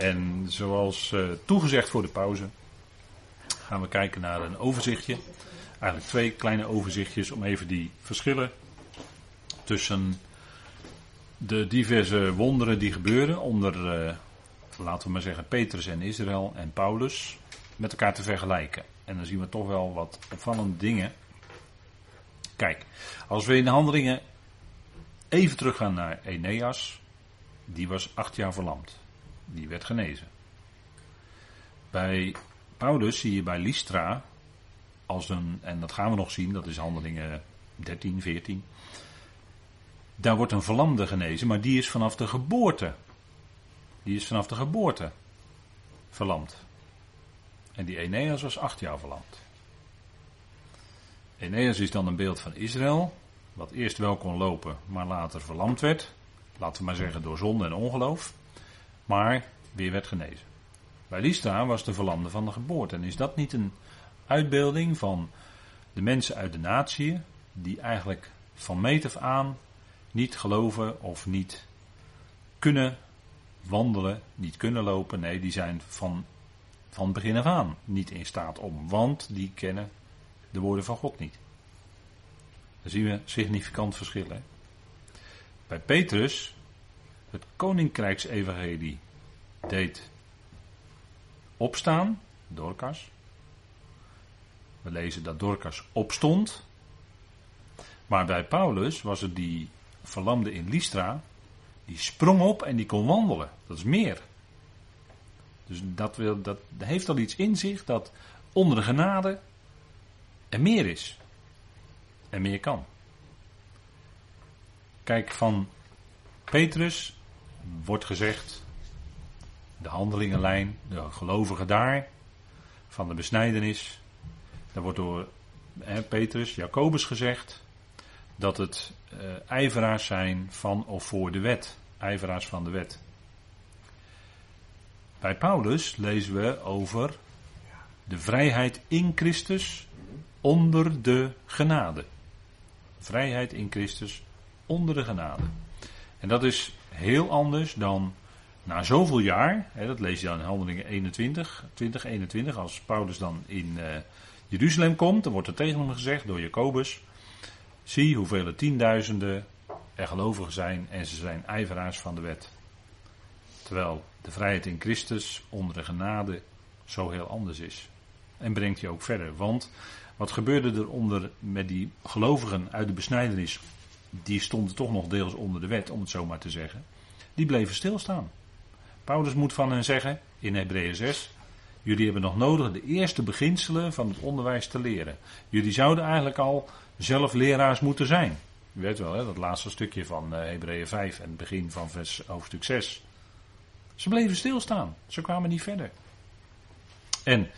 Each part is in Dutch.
En zoals uh, toegezegd voor de pauze, gaan we kijken naar een overzichtje. Eigenlijk twee kleine overzichtjes om even die verschillen tussen de diverse wonderen die gebeuren onder, uh, laten we maar zeggen, Petrus en Israël en Paulus met elkaar te vergelijken. En dan zien we toch wel wat opvallende dingen. Kijk, als we in de handelingen even teruggaan naar Eneas, die was acht jaar verlamd. Die werd genezen. Bij Paulus zie je bij Lystra, als een, en dat gaan we nog zien, dat is handelingen 13, 14. Daar wordt een verlamde genezen, maar die is vanaf de geboorte. Die is vanaf de geboorte verlamd. En die Eneas was acht jaar verlamd. Eneas is dan een beeld van Israël, wat eerst wel kon lopen, maar later verlamd werd. Laten we maar zeggen door zonde en ongeloof. Maar weer werd genezen. Bij Lystra was de verlamde van de geboorte. En is dat niet een uitbeelding van de mensen uit de natie, die eigenlijk van meet af aan niet geloven of niet kunnen wandelen, niet kunnen lopen. Nee, die zijn van, van begin af aan niet in staat om, want die kennen de woorden van God niet. Dan zien we significant verschillen. Bij Petrus, het koninkrijksevangelie deed opstaan, Dorcas. We lezen dat Dorcas opstond. Maar bij Paulus was het die verlamde in Lystra, die sprong op en die kon wandelen. Dat is meer. Dus dat, wil, dat heeft al iets in zich dat onder de genade er meer is. En meer kan. Kijk, van Petrus wordt gezegd, de handelingenlijn, de gelovigen daar, van de besnijdenis. Daar wordt door hè, Petrus, Jacobus gezegd, dat het uh, ijveraars zijn van of voor de wet. Ijveraars van de wet. Bij Paulus lezen we over de vrijheid in Christus onder de genade. Vrijheid in Christus onder de genade. En dat is heel anders dan na zoveel jaar, hè, dat lees je dan in Handelingen 21, 2021, als Paulus dan in uh, Jeruzalem komt, dan wordt er tegen hem gezegd door Jacobus, zie hoeveel tienduizenden er gelovigen zijn en ze zijn ijveraars van de wet. Terwijl de vrijheid in Christus onder de genade zo heel anders is. En brengt je ook verder, want wat gebeurde er onder met die gelovigen uit de besnijdenis? Die stonden toch nog deels onder de wet, om het zo maar te zeggen. Die bleven stilstaan. Paulus moet van hen zeggen, in Hebreeën 6, jullie hebben nog nodig de eerste beginselen van het onderwijs te leren. Jullie zouden eigenlijk al zelf leraars moeten zijn. U weet wel, hè, dat laatste stukje van uh, Hebreeën 5 en het begin van vers, hoofdstuk 6. Ze bleven stilstaan, ze kwamen niet verder. En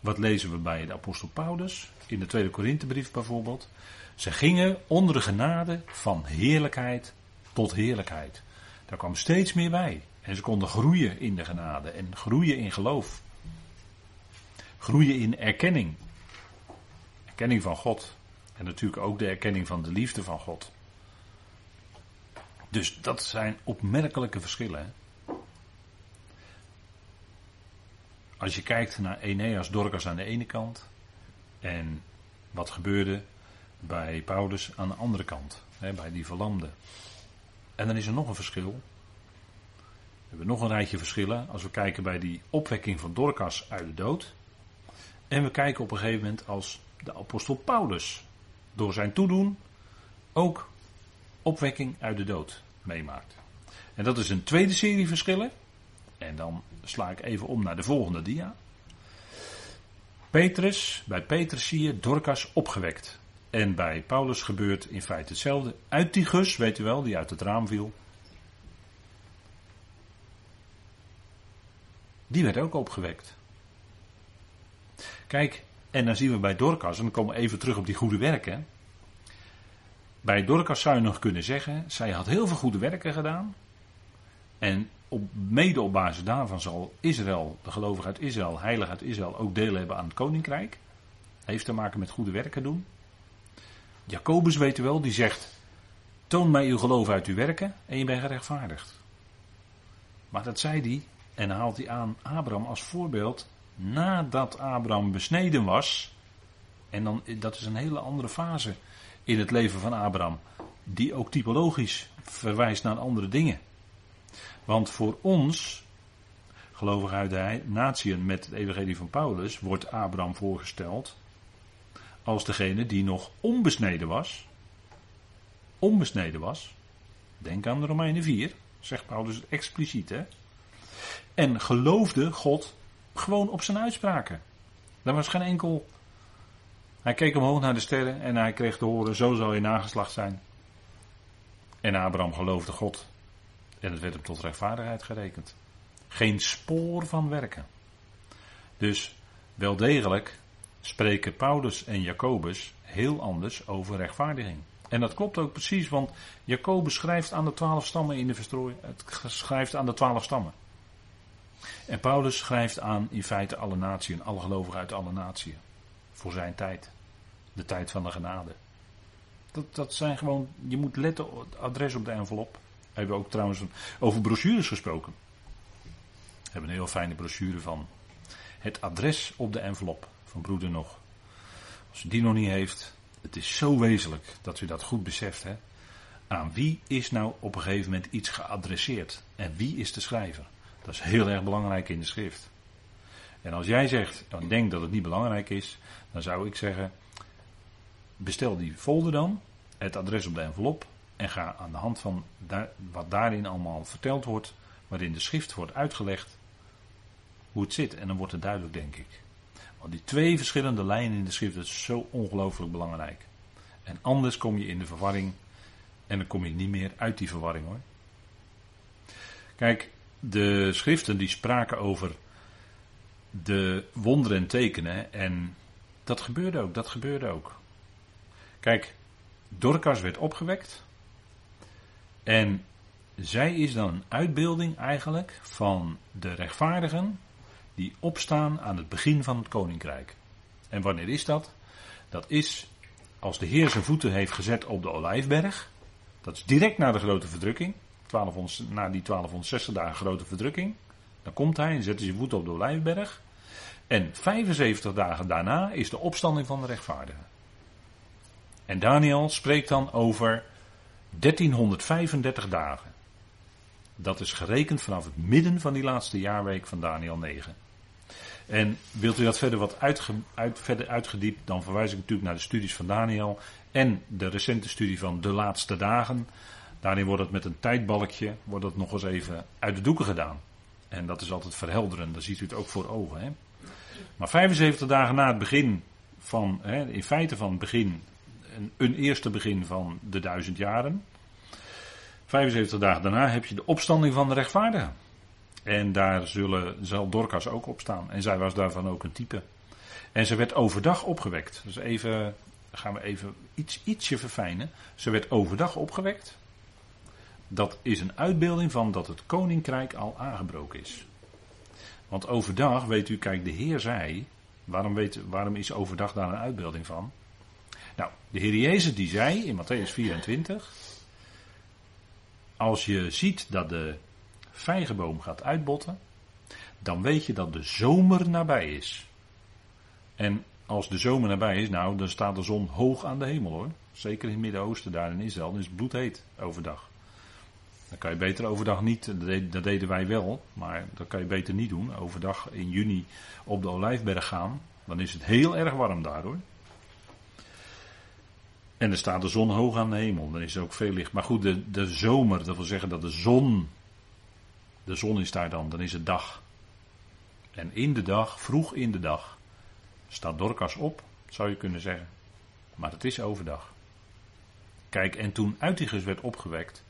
wat lezen we bij de apostel Paulus? In de tweede Korinthebrief bijvoorbeeld. Ze gingen onder de genade van heerlijkheid tot heerlijkheid. Daar kwam steeds meer bij. En ze konden groeien in de genade en groeien in geloof. Groeien in erkenning. Erkenning van God. En natuurlijk ook de erkenning van de liefde van God. Dus dat zijn opmerkelijke verschillen. Als je kijkt naar Eneas Dorcas aan de ene kant en wat gebeurde bij Paulus aan de andere kant, bij die verlamde. En dan is er nog een verschil. We hebben nog een rijtje verschillen als we kijken bij die opwekking van Dorcas uit de dood. En we kijken op een gegeven moment als de apostel Paulus door zijn toedoen ook opwekking uit de dood meemaakt. En dat is een tweede serie verschillen. En dan sla ik even om naar de volgende dia. Petrus, bij Petrus zie je Dorcas opgewekt. En bij Paulus gebeurt in feite hetzelfde. Uitigus, weet u wel, die uit het raam viel. Die werd ook opgewekt. Kijk, en dan zien we bij Dorcas, en dan komen we even terug op die goede werken. Bij Dorcas zou je nog kunnen zeggen, zij had heel veel goede werken gedaan. En op, mede op basis daarvan zal Israël, de gelovige uit Israël, heilig uit Israël, ook deel hebben aan het koninkrijk. Heeft te maken met goede werken doen. Jacobus weet u wel, die zegt, toon mij uw geloof uit uw werken en je bent gerechtvaardigd. Maar dat zei hij en haalt hij aan Abraham als voorbeeld nadat Abraham besneden was. En dan, dat is een hele andere fase in het leven van Abraham, die ook typologisch verwijst naar andere dingen. Want voor ons, gelovig uit de natieën met het evangelie van Paulus, wordt Abraham voorgesteld als degene die nog onbesneden was. Onbesneden was. Denk aan de Romeinen 4, zegt Paulus expliciet. Hè? En geloofde God gewoon op zijn uitspraken. Er was geen enkel. Hij keek omhoog naar de sterren en hij kreeg te horen: Zo zal je nageslacht zijn. En Abraham geloofde God. En het werd hem tot rechtvaardigheid gerekend. Geen spoor van werken. Dus wel degelijk spreken Paulus en Jacobus heel anders over rechtvaardiging. En dat klopt ook precies, want Jacobus schrijft aan de twaalf stammen in de verstrooi. Het schrijft aan de twaalf stammen. En Paulus schrijft aan in feite alle naties, alle gelovigen uit alle naties. Voor zijn tijd. De tijd van de genade. Dat, dat zijn gewoon, je moet letten op het adres op de envelop. We hebben ook trouwens over brochures gesproken. We hebben een heel fijne brochure van het adres op de envelop van broeder nog. Als u die nog niet heeft, het is zo wezenlijk dat u dat goed beseft. Hè? Aan wie is nou op een gegeven moment iets geadresseerd? En wie is de schrijver? Dat is heel erg belangrijk in de schrift. En als jij zegt, dan denk dat het niet belangrijk is, dan zou ik zeggen, bestel die folder dan, het adres op de envelop, en ga aan de hand van wat daarin allemaal verteld wordt, waarin de schrift wordt uitgelegd, hoe het zit. En dan wordt het duidelijk, denk ik. Want die twee verschillende lijnen in de schrift, dat is zo ongelooflijk belangrijk. En anders kom je in de verwarring en dan kom je niet meer uit die verwarring hoor. Kijk, de schriften die spraken over de wonderen en tekenen en dat gebeurde ook, dat gebeurde ook. Kijk, Dorcas werd opgewekt en zij is dan een uitbeelding eigenlijk van de rechtvaardigen die opstaan aan het begin van het koninkrijk. En wanneer is dat? Dat is als de Heer zijn voeten heeft gezet op de Olijfberg. Dat is direct na de grote verdrukking. 12, na die 1260 dagen grote verdrukking. Dan komt hij en zet zijn voeten op de Olijfberg. En 75 dagen daarna is de opstanding van de rechtvaardigen. En Daniel spreekt dan over 1335 dagen. Dat is gerekend vanaf het midden van die laatste jaarweek van Daniel 9. En wilt u dat verder wat uit, verder uitgediept, dan verwijs ik natuurlijk naar de studies van Daniel en de recente studie van de laatste dagen. Daarin wordt het met een tijdbalkje wordt het nog eens even uit de doeken gedaan. En dat is altijd verhelderend, daar ziet u het ook voor ogen. Hè? Maar 75 dagen na het begin van, hè, in feite van het begin, een, een eerste begin van de duizend jaren. 75 dagen daarna heb je de opstanding van de rechtvaardigen. En daar zullen, zal Dorcas ook op staan. En zij was daarvan ook een type. En ze werd overdag opgewekt. Dus even, gaan we even iets, ietsje verfijnen. Ze werd overdag opgewekt. Dat is een uitbeelding van dat het koninkrijk al aangebroken is. Want overdag, weet u, kijk, de Heer zei. Waarom, weet, waarom is overdag daar een uitbeelding van? Nou, de Heer Jezus die zei in Matthäus 24. Als je ziet dat de vijgenboom gaat uitbotten, dan weet je dat de zomer nabij is. En als de zomer nabij is, nou, dan staat de zon hoog aan de hemel hoor. Zeker in het Midden-Oosten, daar in Israël, dan is het bloedheet overdag. Dan kan je beter overdag niet, dat deden wij wel, maar dat kan je beter niet doen. Overdag in juni op de Olijfberg gaan, dan is het heel erg warm daar hoor. En er staat de zon hoog aan de hemel, dan is er ook veel licht. Maar goed, de, de zomer, dat wil zeggen dat de zon de zon is daar dan, dan is het dag. En in de dag, vroeg in de dag, staat Dorcas op, zou je kunnen zeggen. Maar het is overdag. Kijk, en toen Uitigus werd opgewekt,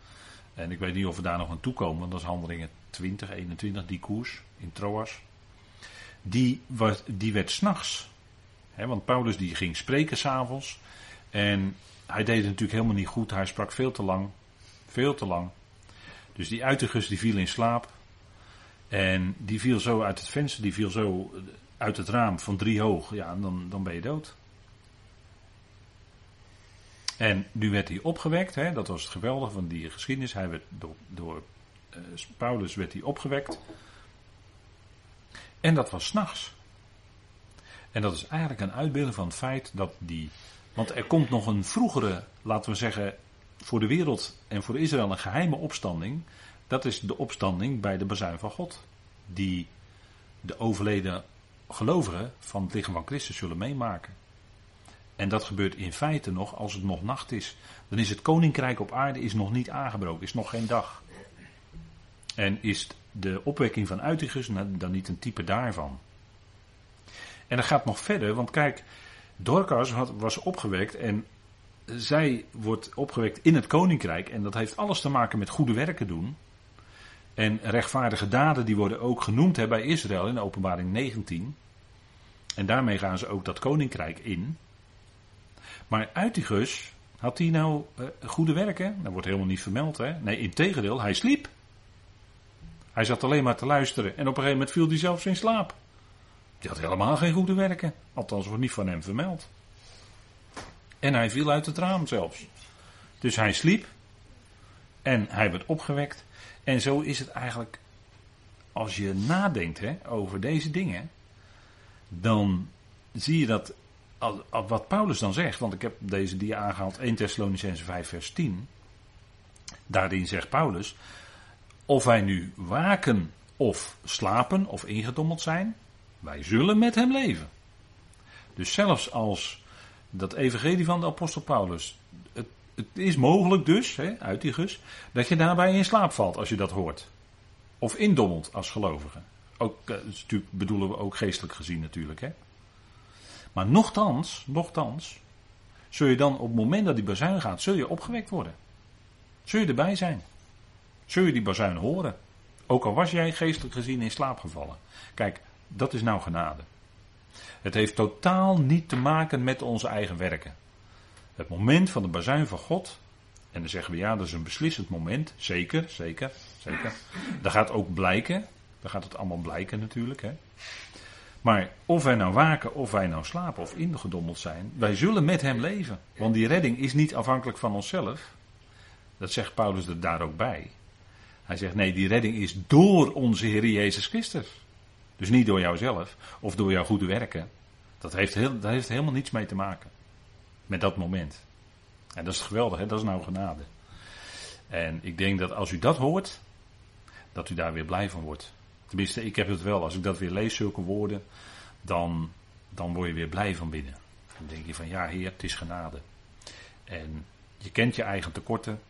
en ik weet niet of we daar nog aan toe komen, want dat is handelingen 20, 21, die koers in Troas. Die, was, die werd s'nachts. Want Paulus die ging spreken s'avonds. En hij deed het natuurlijk helemaal niet goed. Hij sprak veel te lang. Veel te lang. Dus die uitergus die viel in slaap. En die viel zo uit het venster, die viel zo uit het raam van drie hoog. Ja, dan, dan ben je dood. En nu werd hij opgewekt, hè, dat was het geweldige van die geschiedenis. Hij werd door, door uh, Paulus werd hij opgewekt. En dat was s'nachts. En dat is eigenlijk een uitbeelding van het feit dat die. Want er komt nog een vroegere, laten we zeggen, voor de wereld en voor Israël een geheime opstanding. Dat is de opstanding bij de bazuin van God. Die de overleden gelovigen van het lichaam van Christus zullen meemaken. En dat gebeurt in feite nog als het nog nacht is. Dan is het koninkrijk op aarde is nog niet aangebroken, is nog geen dag. En is de opwekking van Uitigus dan niet een type daarvan? En dat gaat nog verder, want kijk, Dorcas was opgewekt en zij wordt opgewekt in het koninkrijk. En dat heeft alles te maken met goede werken doen. En rechtvaardige daden die worden ook genoemd hè, bij Israël in openbaring 19. En daarmee gaan ze ook dat koninkrijk in. Maar Uitigus, had hij nou uh, goede werken? Dat wordt helemaal niet vermeld. Hè? Nee, in tegendeel, hij sliep. Hij zat alleen maar te luisteren en op een gegeven moment viel hij zelfs in slaap. Die had helemaal geen goede werken. Althans, wordt niet van hem vermeld. En hij viel uit het raam zelfs. Dus hij sliep. En hij werd opgewekt. En zo is het eigenlijk. Als je nadenkt hè, over deze dingen. Dan zie je dat. Wat Paulus dan zegt. Want ik heb deze dia aangehaald. 1 Thessalonicense 5 vers 10. Daarin zegt Paulus. Of wij nu waken of slapen of ingedommeld zijn. Wij zullen met hem leven. Dus zelfs als dat evangelie van de apostel Paulus. Het, het is mogelijk dus, hè, uit die gus, dat je daarbij in slaap valt als je dat hoort. Of indommelt als gelovige. Ook, eh, bedoelen we ook geestelijk gezien natuurlijk. Hè. Maar nochtans, nochtans, zul je dan op het moment dat die bazuin gaat, zul je opgewekt worden. Zul je erbij zijn. Zul je die bazuin horen. Ook al was jij geestelijk gezien in slaap gevallen. Kijk, dat is nou genade. Het heeft totaal niet te maken met onze eigen werken. Het moment van de bazuin van God. En dan zeggen we ja, dat is een beslissend moment. Zeker, zeker, zeker. Dat gaat ook blijken. Dan gaat het allemaal blijken natuurlijk. Hè. Maar of wij nou waken, of wij nou slapen of ingedommeld zijn, wij zullen met hem leven. Want die redding is niet afhankelijk van onszelf. Dat zegt Paulus er daar ook bij. Hij zegt nee, die redding is door onze Heer Jezus Christus. Dus niet door jouzelf of door jouw goede werken. Dat heeft, heel, dat heeft helemaal niets mee te maken. Met dat moment. En dat is geweldig, hè? dat is nou genade. En ik denk dat als u dat hoort, dat u daar weer blij van wordt. Tenminste, ik heb het wel. Als ik dat weer lees, zulke woorden, dan, dan word je weer blij van binnen. Dan denk je van ja, Heer, het is genade. En je kent je eigen tekorten.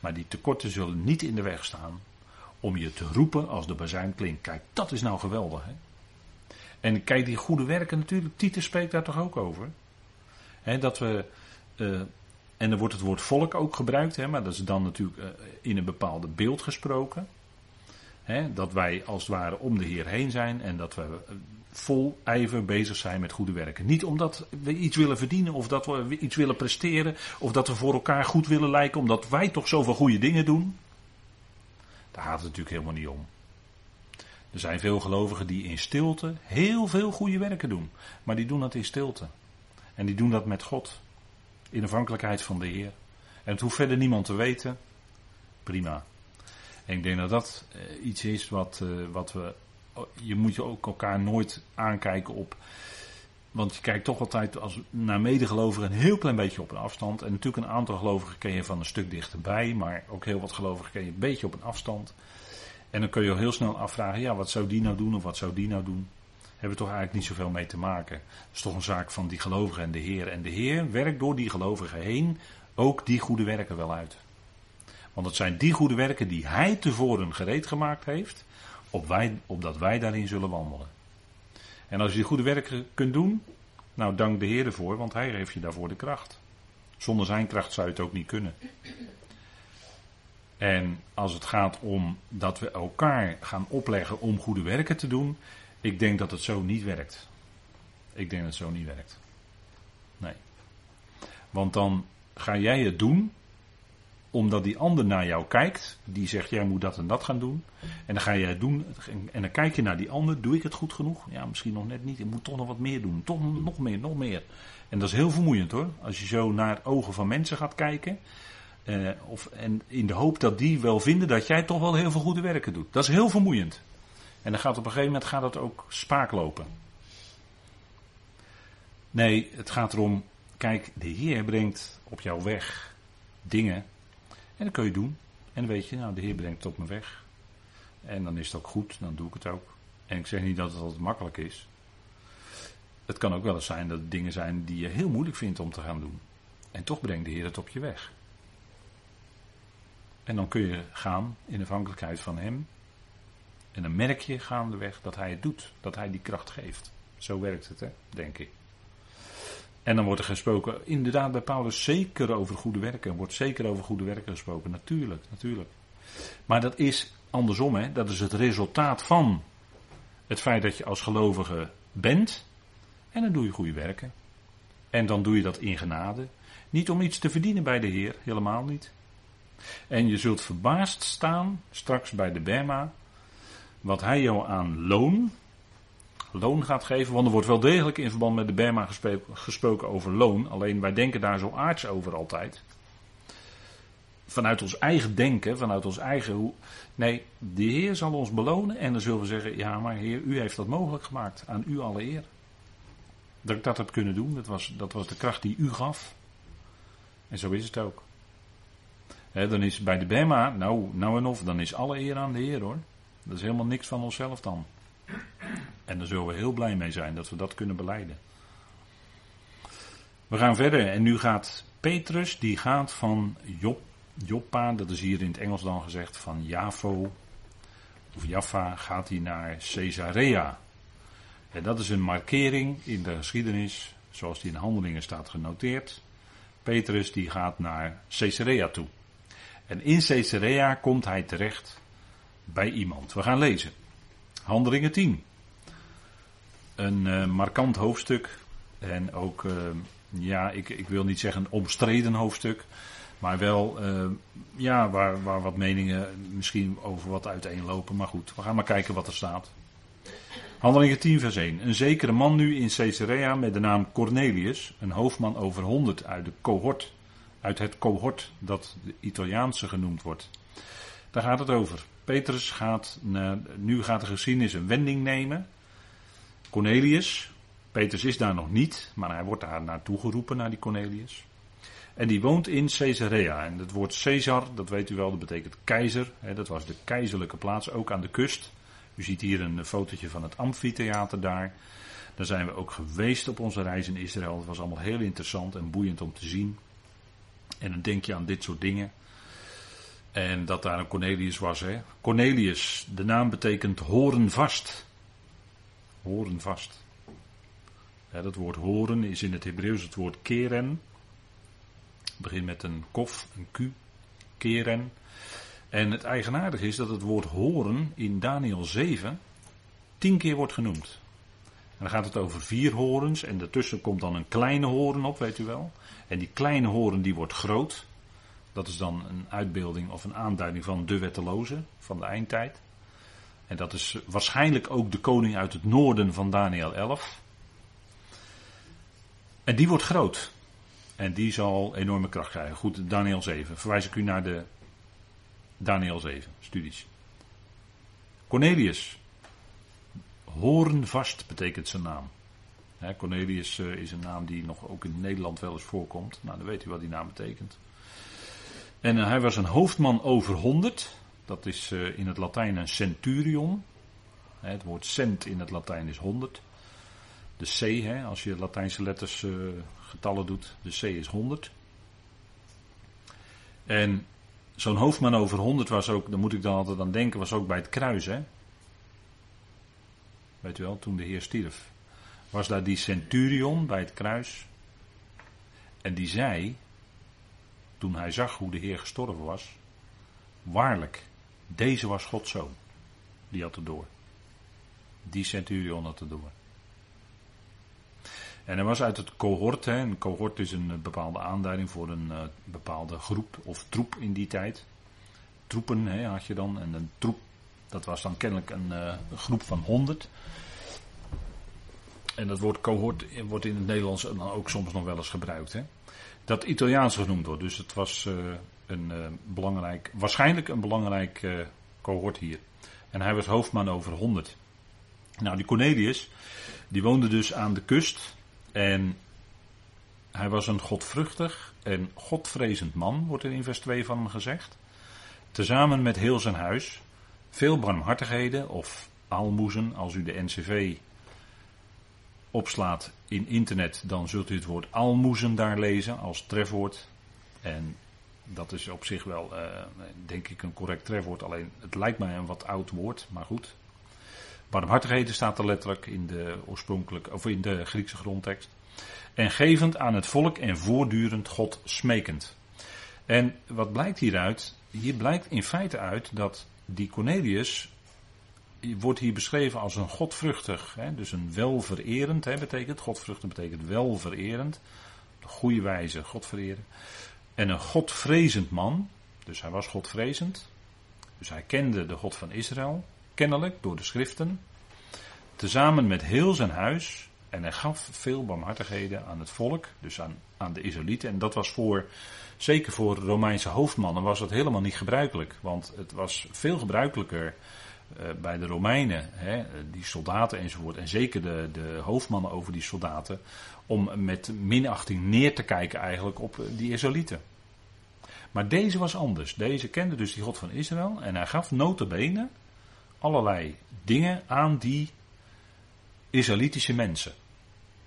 Maar die tekorten zullen niet in de weg staan om je te roepen als de bazuin klinkt. Kijk, dat is nou geweldig. Hè? En kijk, die goede werken natuurlijk, Titus spreekt daar toch ook over. Hè, dat we, uh, en er wordt het woord volk ook gebruikt, hè, maar dat is dan natuurlijk uh, in een bepaalde beeld gesproken. Dat wij als het ware om de Heer heen zijn en dat we eh, vol ijver bezig zijn met goede werken. Niet omdat we iets willen verdienen of dat we iets willen presteren of dat we voor elkaar goed willen lijken omdat wij toch zoveel goede dingen doen. Daar gaat het natuurlijk helemaal niet om. Er zijn veel gelovigen die in stilte heel veel goede werken doen. Maar die doen dat in stilte. En die doen dat met God. In afhankelijkheid van de Heer. En het hoeft verder niemand te weten. Prima. En ik denk dat dat eh, iets is wat, uh, wat we. Je moet je ook elkaar nooit aankijken op. Want je kijkt toch altijd als, naar medegelovigen een heel klein beetje op een afstand. En natuurlijk een aantal gelovigen ken je van een stuk dichterbij. Maar ook heel wat gelovigen ken je een beetje op een afstand. En dan kun je heel snel afvragen, ja, wat zou die nou doen of wat zou die nou doen? Hebben we toch eigenlijk niet zoveel mee te maken. Het is toch een zaak van die gelovigen en de Heer. En de Heer werkt door die gelovigen heen ook die goede werken wel uit. Want het zijn die goede werken die Hij tevoren gereed gemaakt heeft, op wij, opdat wij daarin zullen wandelen. En als je die goede werken kunt doen, nou dank de Heer ervoor, want Hij geeft je daarvoor de kracht. Zonder Zijn kracht zou je het ook niet kunnen. En als het gaat om dat we elkaar gaan opleggen om goede werken te doen, ik denk dat het zo niet werkt. Ik denk dat het zo niet werkt. Nee. Want dan ga jij het doen omdat die ander naar jou kijkt, die zegt jij moet dat en dat gaan doen. En dan ga jij het doen en dan kijk je naar die ander, doe ik het goed genoeg? Ja, misschien nog net niet, ik moet toch nog wat meer doen, toch nog meer, nog meer. En dat is heel vermoeiend hoor, als je zo naar ogen van mensen gaat kijken uh, of, en in de hoop dat die wel vinden dat jij toch wel heel veel goede werken doet. Dat is heel vermoeiend. En dan gaat op een gegeven moment gaat het ook spaak lopen. Nee, het gaat erom, kijk, de Heer brengt op jouw weg dingen. En dat kun je doen. En dan weet je, nou, de Heer brengt het op mijn weg. En dan is het ook goed, dan doe ik het ook. En ik zeg niet dat het altijd makkelijk is. Het kan ook wel eens zijn dat het dingen zijn die je heel moeilijk vindt om te gaan doen. En toch brengt de Heer het op je weg. En dan kun je gaan in afhankelijkheid van Hem. En dan merk je gaandeweg dat Hij het doet. Dat Hij die kracht geeft. Zo werkt het, hè, denk ik. En dan wordt er gesproken, inderdaad bij Paulus, zeker over goede werken. Er wordt zeker over goede werken gesproken. Natuurlijk, natuurlijk. Maar dat is andersom, hè. Dat is het resultaat van het feit dat je als gelovige bent. En dan doe je goede werken. En dan doe je dat in genade. Niet om iets te verdienen bij de Heer, helemaal niet. En je zult verbaasd staan, straks bij de Bema, wat hij jou aan loon, loon gaat geven. Want er wordt wel degelijk in verband met de Bema gesproken over loon. Alleen wij denken daar zo aards over altijd. Vanuit ons eigen denken, vanuit ons eigen. Nee, de Heer zal ons belonen en dan zullen we zeggen: Ja, maar Heer, u heeft dat mogelijk gemaakt. Aan u alle eer. Dat ik dat heb kunnen doen, dat was, dat was de kracht die u gaf. En zo is het ook. dan is bij de Bema, nou, nou en of, dan is alle eer aan de Heer hoor. Dat is helemaal niks van onszelf dan. En daar zullen we heel blij mee zijn dat we dat kunnen beleiden. We gaan verder en nu gaat Petrus, die gaat van Job, Joppa, dat is hier in het Engels dan gezegd, van Javo of Jaffa, gaat hij naar Caesarea. En dat is een markering in de geschiedenis, zoals die in handelingen staat genoteerd. Petrus die gaat naar Caesarea toe. En in Caesarea komt hij terecht bij iemand. We gaan lezen. Handelingen 10. Een uh, markant hoofdstuk. En ook, uh, ja, ik, ik wil niet zeggen een omstreden hoofdstuk. Maar wel, uh, ja, waar, waar wat meningen misschien over wat uiteenlopen. Maar goed, we gaan maar kijken wat er staat. Handelingen 10 vers 1. Een zekere man nu in Caesarea met de naam Cornelius, een hoofdman over 100 uit de cohort, uit het cohort dat de Italiaanse genoemd wordt. Daar gaat het over. Petrus gaat, nu gaat de geschiedenis een wending nemen. Cornelius, Petrus is daar nog niet, maar hij wordt daar naartoe geroepen, naar die Cornelius. En die woont in Caesarea. En het woord Caesar, dat weet u wel, dat betekent keizer. Dat was de keizerlijke plaats, ook aan de kust. U ziet hier een fotootje van het amfitheater daar. Daar zijn we ook geweest op onze reis in Israël. Het was allemaal heel interessant en boeiend om te zien. En dan denk je aan dit soort dingen. En dat daar een Cornelius was. Hè. Cornelius, de naam betekent horen vast. Horen vast. dat woord horen is in het Hebreeuws het woord keren. Het begint met een kof, een q. Keren. En het eigenaardige is dat het woord horen in Daniel 7 tien keer wordt genoemd. En dan gaat het over vier horens en daartussen komt dan een kleine horen op, weet u wel. En die kleine horen die wordt groot. Dat is dan een uitbeelding of een aanduiding van de wetteloze van de eindtijd. En dat is waarschijnlijk ook de koning uit het noorden van Daniel 11. En die wordt groot. En die zal enorme kracht krijgen. Goed, Daniel 7. Verwijs ik u naar de Daniel 7 studies. Cornelius. Hoornvast betekent zijn naam. Cornelius eh, is een naam die nog ook in Nederland wel eens voorkomt. Nou, dan weet u wat die naam betekent. En eh, hij was een hoofdman over 100. Dat is uh, in het Latijn een centurion. het woord cent in het Latijn is 100. De C, hè, als je Latijnse letters uh, getallen doet, de C is 100. En zo'n hoofdman over 100 was ook, daar moet ik dan altijd aan denken, was ook bij het kruis. Hè? Weet u wel, toen de Heer stierf. Was daar die centurion bij het kruis. En die zei, toen hij zag hoe de Heer gestorven was, waarlijk, deze was Gods zoon. Die had het door. Die centurion had het door. En hij was uit het cohort. Hè. Een cohort is een bepaalde aanduiding voor een uh, bepaalde groep of troep in die tijd. Troepen hè, had je dan. En een troep, dat was dan kennelijk een, uh, groep van honderd. En dat woord cohort wordt in het Nederlands dan ook soms nog wel eens gebruikt. Hè dat Italiaans genoemd wordt. Dus het was een uh, belangrijk, waarschijnlijk een belangrijk uh, cohort hier. En hij was hoofdman over 100. Nou, die Cornelius, die woonde dus aan de kust. En hij was een godvruchtig en godvrezend man, wordt er in vers 2 van hem gezegd. Tezamen met heel zijn huis. Veel barmhartigheden of aalmoezen. Als u de NCV opslaat in internet, dan zult u het woord aalmoezen daar lezen als trefwoord. En dat is op zich wel, uh, denk ik, een correct trefwoord. Alleen het lijkt mij een wat oud woord, maar goed. Barmhartigheden staat er letterlijk in de oorspronkelijke, of in de Griekse grondtekst. En gevend aan het volk en voortdurend God smekend. En wat blijkt hieruit? Hier blijkt in feite uit dat die Cornelius wordt hier beschreven als een godvruchtig, hè, dus een welvererend hè, betekent. Godvruchtig betekent welvererend. De goede wijze, God vereren. En een godvrezend man, dus hij was godvrezend. Dus hij kende de God van Israël, kennelijk door de schriften. Tezamen met heel zijn huis. En hij gaf veel barmhartigheden aan het volk, dus aan, aan de Israëlieten. En dat was voor, zeker voor Romeinse hoofdmannen, was dat helemaal niet gebruikelijk. Want het was veel gebruikelijker bij de Romeinen, hè, die soldaten enzovoort, en zeker de, de hoofdmannen over die soldaten, om met minachting neer te kijken eigenlijk op eh, die Israëlieten. Maar deze was anders. Deze kende dus die God van Israël en hij gaf notabene allerlei dingen aan die Israëlitische mensen.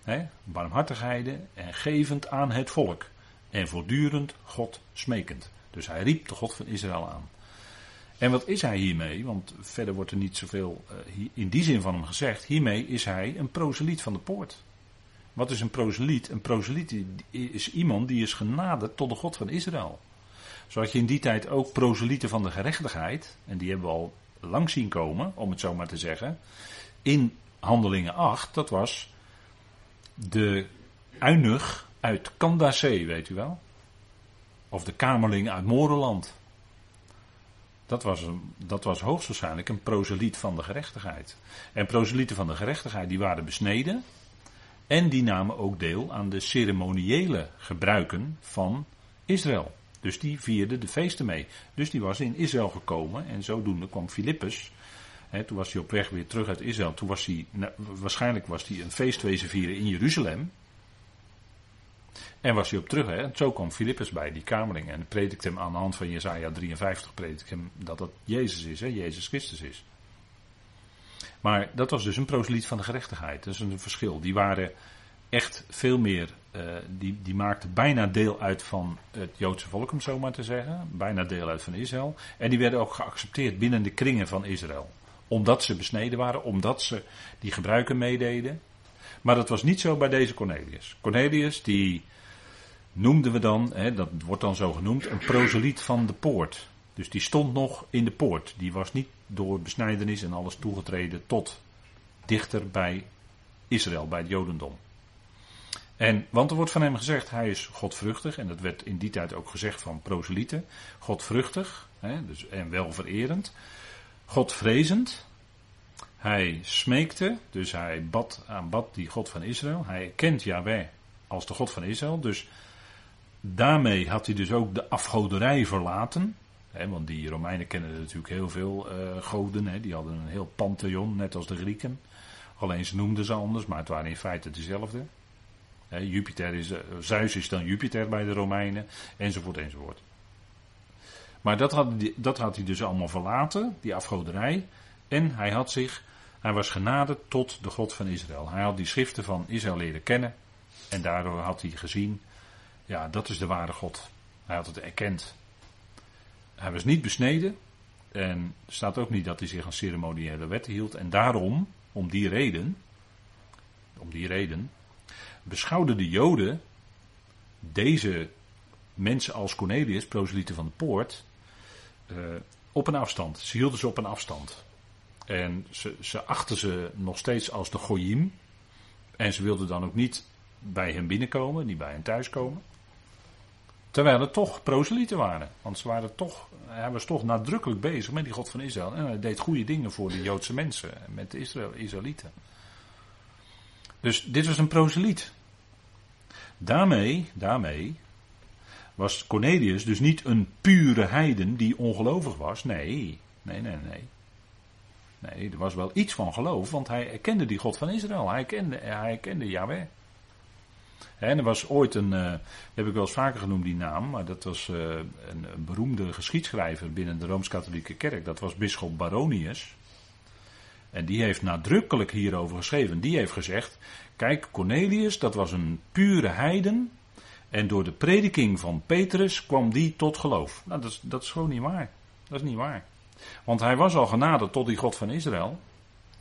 He, barmhartigheden en gevend aan het volk. En voortdurend God smekend. Dus hij riep de God van Israël aan. En wat is hij hiermee? Want verder wordt er niet zoveel uh, in die zin van hem gezegd. Hiermee is hij een proseliet van de poort. Wat is een proseliet? Een proseliet is iemand die is genaderd tot de God van Israël. Zoals je in die tijd ook proselieten van de gerechtigheid, en die hebben we al lang zien komen, om het zo maar te zeggen, in Handelingen 8, dat was de Uinug uit Kandasee, weet u wel? Of de Kamerling uit Moreland. Dat was, een, dat was hoogstwaarschijnlijk een proseliet van de gerechtigheid. En proselieten van de gerechtigheid die waren besneden. En die namen ook deel aan de ceremoniële gebruiken van Israël. Dus die vierde de feesten mee. Dus die was in Israël gekomen en zodoende kwam Filippus. Toen was hij op weg weer terug uit Israël. Toen was hij, nou, waarschijnlijk was hij een feestwezen vieren in Jeruzalem. En was hij op terug, hè? zo kwam Filippus bij, die kamerling. En predikte hem aan de hand van Jezaja 53, predikte hem dat dat Jezus is, hè? Jezus Christus is. Maar dat was dus een proseliet van de gerechtigheid. Dat is een verschil. Die waren echt veel meer, uh, die, die maakten bijna deel uit van het Joodse volk, om zo maar te zeggen. Bijna deel uit van Israël. En die werden ook geaccepteerd binnen de kringen van Israël. Omdat ze besneden waren, omdat ze die gebruiken meededen. Maar dat was niet zo bij deze Cornelius. Cornelius, die noemden we dan, hè, dat wordt dan zo genoemd, een proseliet van de poort. Dus die stond nog in de poort. Die was niet door besnijdenis en alles toegetreden tot dichter bij Israël, bij het Jodendom. En, want er wordt van hem gezegd, hij is godvruchtig, en dat werd in die tijd ook gezegd van proselieten. Godvruchtig, hè, dus, en welvererend. Godvrezend. Hij smeekte, dus hij bad, aanbad die God van Israël. Hij kent Yahweh als de God van Israël. Dus daarmee had hij dus ook de afgoderij verlaten. Want die Romeinen kennen natuurlijk heel veel uh, goden. Die hadden een heel pantheon, net als de Grieken. Alleen ze noemden ze anders, maar het waren in feite dezelfde. Jupiter is, uh, Zeus is dan Jupiter bij de Romeinen, enzovoort, enzovoort. Maar dat had, dat had hij dus allemaal verlaten, die afgoderij. En hij had zich, hij was genaderd tot de God van Israël. Hij had die schriften van Israël leren kennen. En daardoor had hij gezien, ja, dat is de ware God. Hij had het erkend. Hij was niet besneden. En er staat ook niet dat hij zich aan ceremoniële wetten hield. En daarom, om die reden, om die reden, beschouwden de Joden deze mensen als Cornelius, proselieten van de poort, uh, op een afstand. Ze hielden ze op een afstand. En ze, ze achten ze nog steeds als de Goyim. En ze wilden dan ook niet bij hem binnenkomen, niet bij hen thuiskomen. Terwijl het toch proselieten waren. Want ze waren toch, hij was toch nadrukkelijk bezig met die God van Israël. En hij deed goede dingen voor de Joodse mensen, met de Israël, Israëlieten. Dus dit was een proseliet. Daarmee, daarmee was Cornelius dus niet een pure heiden die ongelovig was. Nee, nee, nee, nee. Nee, er was wel iets van geloof, want hij erkende die God van Israël. Hij kende, hij kende Yahweh. En er was ooit een, uh, heb ik wel eens vaker genoemd die naam, maar dat was uh, een, een, beroemde geschiedschrijver binnen de Rooms-Katholieke Kerk. Dat was bisschop Baronius. En die heeft nadrukkelijk hierover geschreven. Die heeft gezegd, kijk Cornelius, dat was een pure heiden. En door de prediking van Petrus kwam die tot geloof. Nou, dat is, dat is gewoon niet waar. Dat is niet waar. Want hij was al genaderd tot die God van Israël.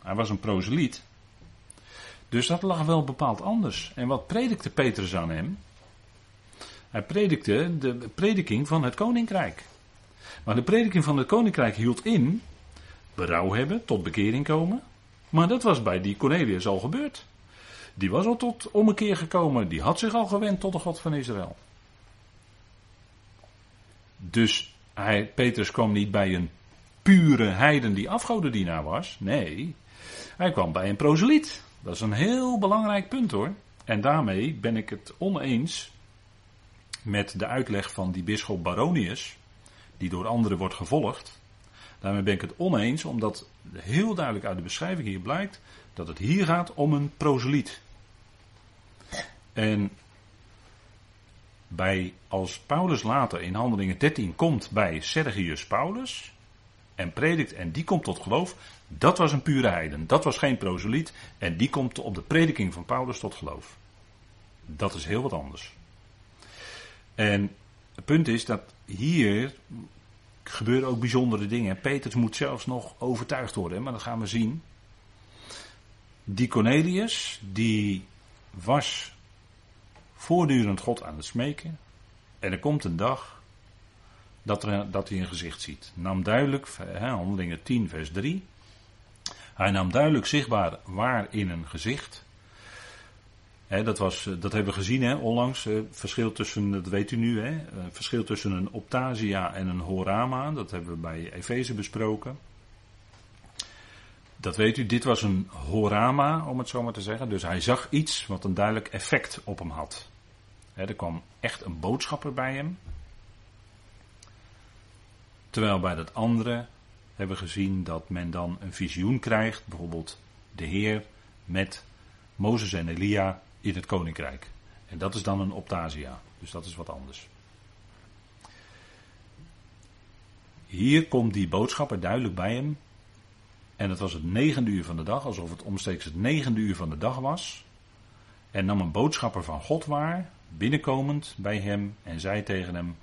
Hij was een proseliet. Dus dat lag wel bepaald anders. En wat predikte Petrus aan hem? Hij predikte de prediking van het koninkrijk. Maar de prediking van het koninkrijk hield in berouw hebben, tot bekering komen. Maar dat was bij die Cornelius al gebeurd. Die was al tot ommekeer gekomen, die had zich al gewend tot de God van Israël. Dus hij, Petrus kwam niet bij een pure heiden die afgodendienaar was. Nee, hij kwam bij een proseliet. Dat is een heel belangrijk punt hoor. En daarmee ben ik het oneens met de uitleg van die bisschop Baronius, die door anderen wordt gevolgd. Daarmee ben ik het oneens, omdat heel duidelijk uit de beschrijving hier blijkt dat het hier gaat om een proseliet. En bij, als Paulus later in Handelingen 13 komt bij Sergius Paulus en predikt en die komt tot geloof, dat was een pure heiden. Dat was geen proseliet en die komt op de prediking van Paulus tot geloof. Dat is heel wat anders. En het punt is dat hier gebeuren ook bijzondere dingen. Peters moet zelfs nog overtuigd worden, maar dat gaan we zien. Die Cornelius, die was voortdurend God aan het smeken. En er komt een dag dat, er, dat hij een gezicht ziet. Nam duidelijk, hè, handelingen 10 vers 3. Hij nam duidelijk zichtbaar waar in een gezicht. dat, was, eh, dat hebben we gezien hè, onlangs. Eh, verschil tussen, dat weet u nu, eh, verschil tussen een optasia en een horama. Dat hebben we bij Efeze besproken. Dat weet u, dit was een horama, om het zo maar te zeggen. Dus hij zag iets wat een duidelijk effect op hem had. er kwam echt een boodschapper bij hem. Terwijl bij dat andere hebben we gezien dat men dan een visioen krijgt. Bijvoorbeeld de Heer met Mozes en Elia in het koninkrijk. En dat is dan een optasia. Dus dat is wat anders. Hier komt die boodschapper duidelijk bij hem en het was het negende uur van de dag, alsof het omstreeks het negende uur van de dag was. En nam een boodschapper van God waar, binnenkomend bij hem, en zei tegen hem: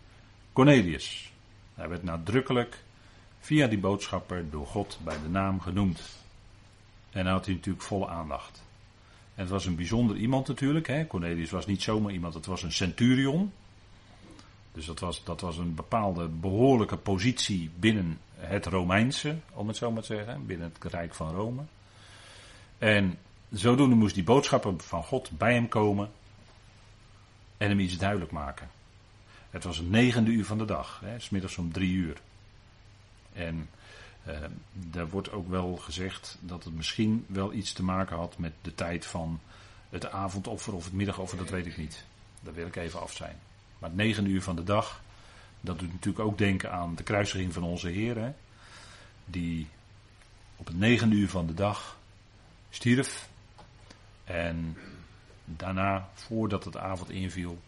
Cornelius. Hij werd nadrukkelijk via die boodschapper door God bij de naam genoemd. En dan had hij natuurlijk volle aandacht. En het was een bijzonder iemand natuurlijk. Hè? Cornelius was niet zomaar iemand, het was een centurion. Dus dat was, dat was een bepaalde behoorlijke positie binnen het Romeinse, om het zo maar te zeggen, binnen het Rijk van Rome. En zodoende moest die boodschapper van God bij hem komen en hem iets duidelijk maken. Het was het negende uur van de dag, hè, smiddags om drie uur. En eh, daar wordt ook wel gezegd dat het misschien wel iets te maken had met de tijd van het avondoffer of het middagoffer, dat weet ik niet. Daar wil ik even af zijn. Maar het negende uur van de dag, dat doet natuurlijk ook denken aan de kruisiging van onze Heer. Hè, die op het negende uur van de dag stierf. En daarna, voordat het avond inviel,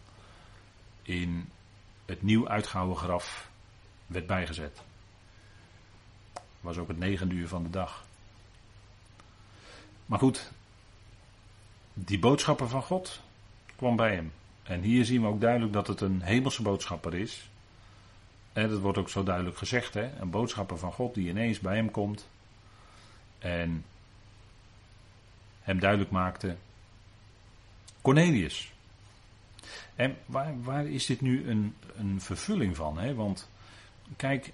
in het nieuw uitgehouwen graf werd bijgezet. Was ook het negende uur van de dag. Maar goed, die boodschapper van God kwam bij hem. En hier zien we ook duidelijk dat het een hemelse boodschapper is. En dat wordt ook zo duidelijk gezegd, hè? een boodschapper van God die ineens bij hem komt en hem duidelijk maakte, Cornelius. En waar, waar is dit nu een, een vervulling van? Hè? Want kijk,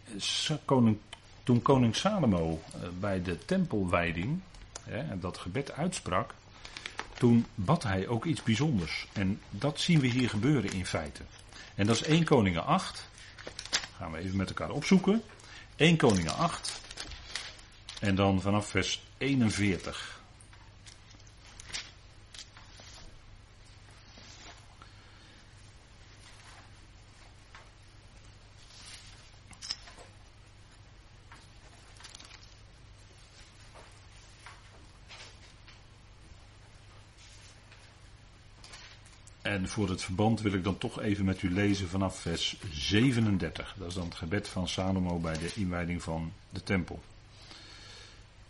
koning, toen koning Salomo eh, bij de tempelwijding hè, dat gebed uitsprak, toen bad hij ook iets bijzonders. En dat zien we hier gebeuren in feite. En dat is 1 Koningen 8. Gaan we even met elkaar opzoeken. 1 Koningen 8. En dan vanaf vers 41. En voor het verband wil ik dan toch even met u lezen vanaf vers 37. Dat is dan het gebed van Salomo bij de inwijding van de tempel.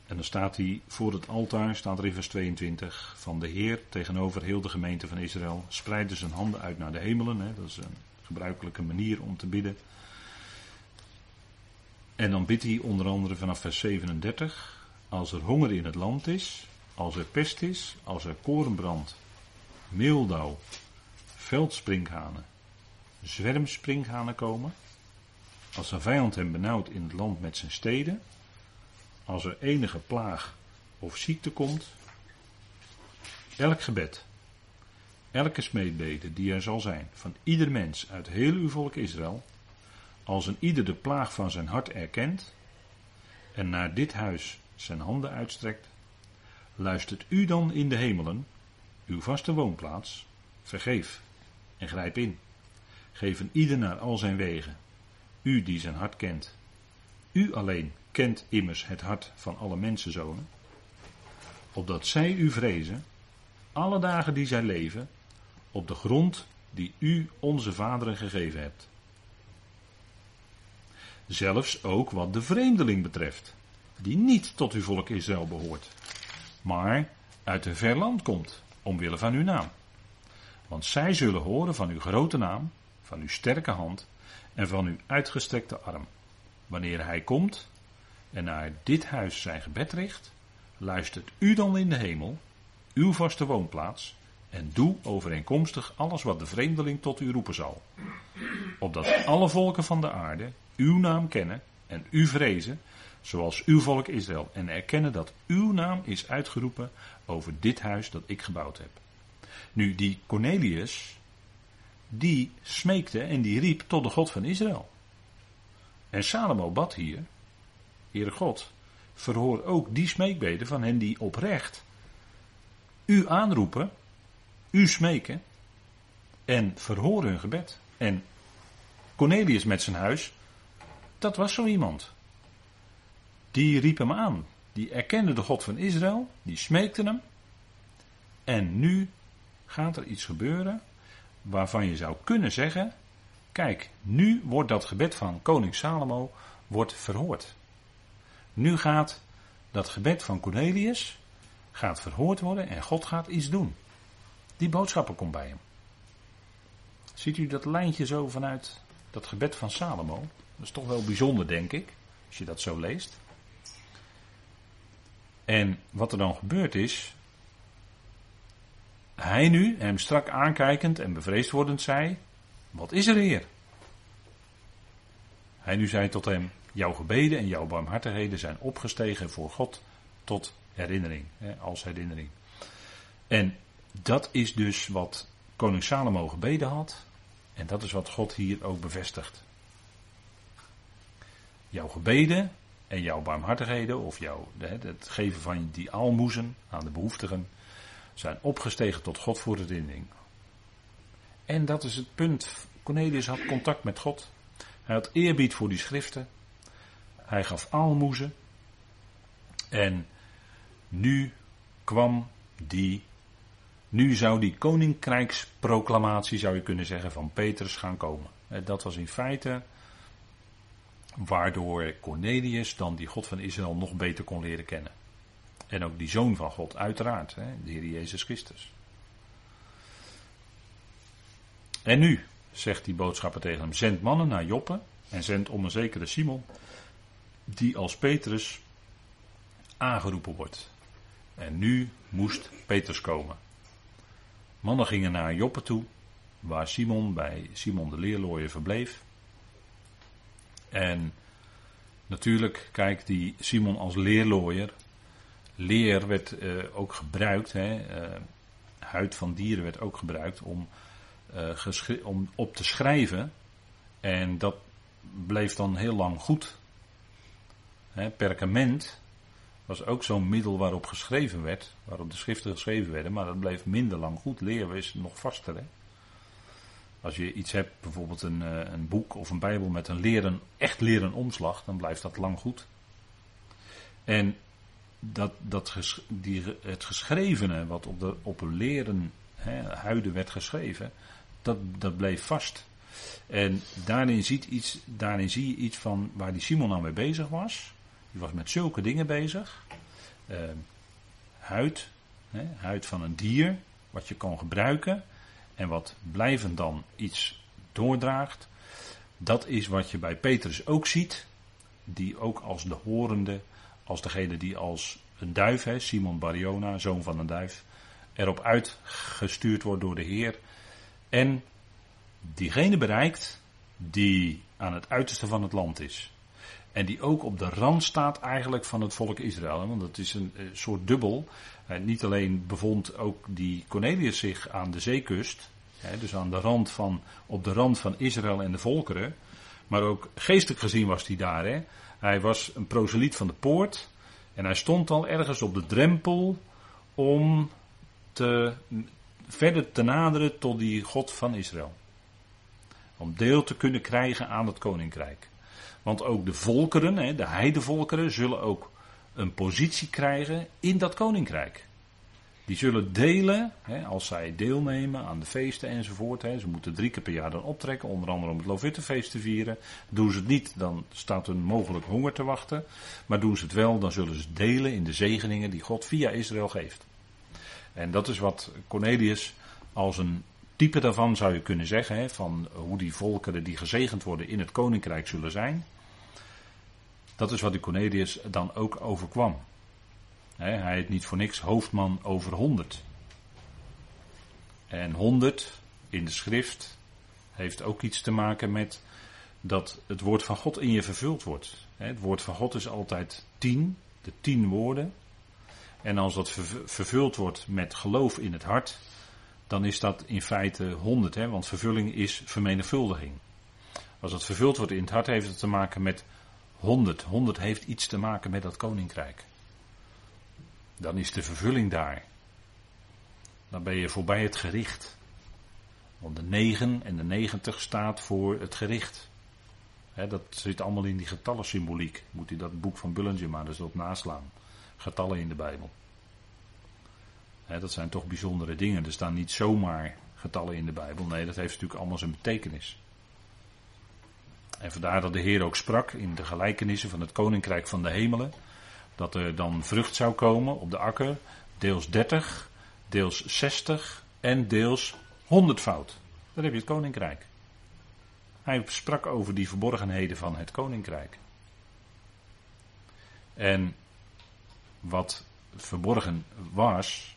En dan staat hij voor het altaar, staat er in vers 22, van de Heer tegenover heel de gemeente van Israël. Spreidde zijn handen uit naar de hemelen. Hè, dat is een gebruikelijke manier om te bidden. En dan bidt hij onder andere vanaf vers 37. Als er honger in het land is, als er pest is, als er korenbrand, meeldauw, veldsprinkhanen, zwermsprinkhanen komen. Als een vijand hem benauwt in het land met zijn steden. Als er enige plaag of ziekte komt. Elk gebed, elke smeedbede die er zal zijn van ieder mens uit heel uw volk Israël. Als een ieder de plaag van zijn hart erkent en naar dit huis zijn handen uitstrekt, luistert u dan in de hemelen, uw vaste woonplaats, vergeef en grijp in. Geef een ieder naar al zijn wegen, u die zijn hart kent. U alleen kent immers het hart van alle mensenzonen, opdat zij u vrezen, alle dagen die zij leven, op de grond die u onze vaderen gegeven hebt. Zelfs ook wat de vreemdeling betreft, die niet tot uw volk Israël behoort, maar uit een ver land komt, omwille van uw naam. Want zij zullen horen van uw grote naam, van uw sterke hand en van uw uitgestrekte arm. Wanneer hij komt en naar dit huis zijn gebed richt, luistert u dan in de hemel, uw vaste woonplaats, en doe overeenkomstig alles wat de vreemdeling tot u roepen zal. Opdat alle volken van de aarde uw naam kennen en u vrezen, zoals uw volk Israël, en erkennen dat uw naam is uitgeroepen over dit huis dat ik gebouwd heb. Nu, die Cornelius, die smeekte en die riep tot de God van Israël. En Salomo bad hier, Heere God, verhoor ook die smeekbeden van hen die oprecht u aanroepen, u smeken en verhoor hun gebed. En Cornelius met zijn huis, dat was zo iemand. Die riep hem aan. Die erkende de God van Israël, die smeekte hem. En nu gaat er iets gebeuren waarvan je zou kunnen zeggen: kijk, nu wordt dat gebed van koning Salomo wordt verhoord. Nu gaat dat gebed van Cornelius gaat verhoord worden en God gaat iets doen. Die boodschapper komt bij hem. Ziet u dat lijntje zo vanuit dat gebed van Salomo? Dat is toch wel bijzonder, denk ik, als je dat zo leest. En wat er dan gebeurd is, hij nu, hem strak aankijkend en bevreesd wordend, zei: Wat is er, Heer? Hij nu zei tot hem: Jouw gebeden en jouw barmhartigheden zijn opgestegen voor God tot herinnering, hè, als herinnering. En dat is dus wat koning Salomo gebeden had. En dat is wat God hier ook bevestigt. Jouw gebeden en jouw barmhartigheden, of jouw, het geven van die almoezen aan de behoeftigen, zijn opgestegen tot God voor herinnering. En dat is het punt. Cornelius had contact met God. Hij had eerbied voor die schriften. Hij gaf aalmoezen. En nu kwam die. Nu zou die koninkrijksproclamatie, zou je kunnen zeggen, van Petrus gaan komen. Dat was in feite waardoor Cornelius dan die God van Israël nog beter kon leren kennen. En ook die zoon van God, uiteraard, hè, de Heer Jezus Christus. En nu, zegt die boodschapper tegen hem, zend mannen naar Joppe en zend om een zekere Simon, die als Petrus aangeroepen wordt. En nu moest Petrus komen. Mannen gingen naar Joppe toe, waar Simon bij Simon de leerlooier verbleef. En natuurlijk, kijk, die Simon als leerlooier, leer werd uh, ook gebruikt, hè, uh, huid van dieren werd ook gebruikt om, uh, om op te schrijven. En dat bleef dan heel lang goed. Hè, perkament was ook zo'n middel waarop geschreven werd, waarop de schriften geschreven werden, maar dat bleef minder lang goed. Leer is nog vaster. Hè. Als je iets hebt, bijvoorbeeld een, een boek of een bijbel met een leren, echt leren omslag, dan blijft dat lang goed. En dat, dat die, het geschrevene wat op, de, op leren hè, huiden werd geschreven, dat, dat bleef vast. En daarin, ziet iets, daarin zie je iets van waar die Simon nou mee bezig was. Die was met zulke dingen bezig. Uh, huid, hè, huid van een dier, wat je kan gebruiken en wat blijvend dan iets doordraagt. Dat is wat je bij Petrus ook ziet, die ook als de horende, als degene die als een duif, hè, Simon Bariona, zoon van een duif, erop uitgestuurd wordt door de Heer. En diegene bereikt die aan het uiterste van het land is. En die ook op de rand staat eigenlijk van het volk Israël. Want dat is een, soort dubbel. niet alleen bevond ook die Cornelius zich aan de zeekust. dus aan de rand van, op de rand van Israël en de volkeren. Maar ook geestelijk gezien was hij daar. Hè. Hij was een proseliet van de poort. En hij stond al ergens op de drempel om verder te naderen tot die God van Israël. Om deel te kunnen krijgen aan het koninkrijk. Want ook de volkeren, de heidevolkeren, zullen ook een positie krijgen in dat koninkrijk. Die zullen delen, als zij deelnemen aan de feesten enzovoort. Ze moeten drie keer per jaar dan optrekken, onder andere om het Lovittefeest te vieren. Doen ze het niet, dan staat hun mogelijk honger te wachten. Maar doen ze het wel, dan zullen ze delen in de zegeningen die God via Israël geeft. En dat is wat Cornelius als een type daarvan zou je kunnen zeggen, hè, van hoe die volkeren die gezegend worden in het koninkrijk zullen zijn. Dat is wat die Cornelius dan ook overkwam. Hij is niet voor niks hoofdman over 100. En 100 in de schrift heeft ook iets te maken met dat het woord van God in je vervuld wordt. Het woord van God is altijd tien, de tien woorden. En als dat vervuld wordt met geloof in het hart, dan is dat in feite 100, hè, want vervulling is vermenigvuldiging. Als het vervuld wordt in het hart, heeft het te maken met 100. 100 heeft iets te maken met dat koninkrijk. Dan is de vervulling daar. Dan ben je voorbij het gericht. Want de 9 en de 90 staat voor het gericht. dat zit allemaal in die getallensymboliek. Moet u dat boek van Bullinger maar dus op naslaan. Getallen in de Bijbel dat zijn toch bijzondere dingen. Er staan niet zomaar getallen in de Bijbel. Nee, dat heeft natuurlijk allemaal zijn betekenis. En vandaar dat de Heer ook sprak in de gelijkenissen van het koninkrijk van de hemelen. Dat er dan vrucht zou komen op de akker. Deels 30, deels 60 en deels 100 fout. Dan heb je het koninkrijk. Hij sprak over die verborgenheden van het koninkrijk. En wat verborgen was,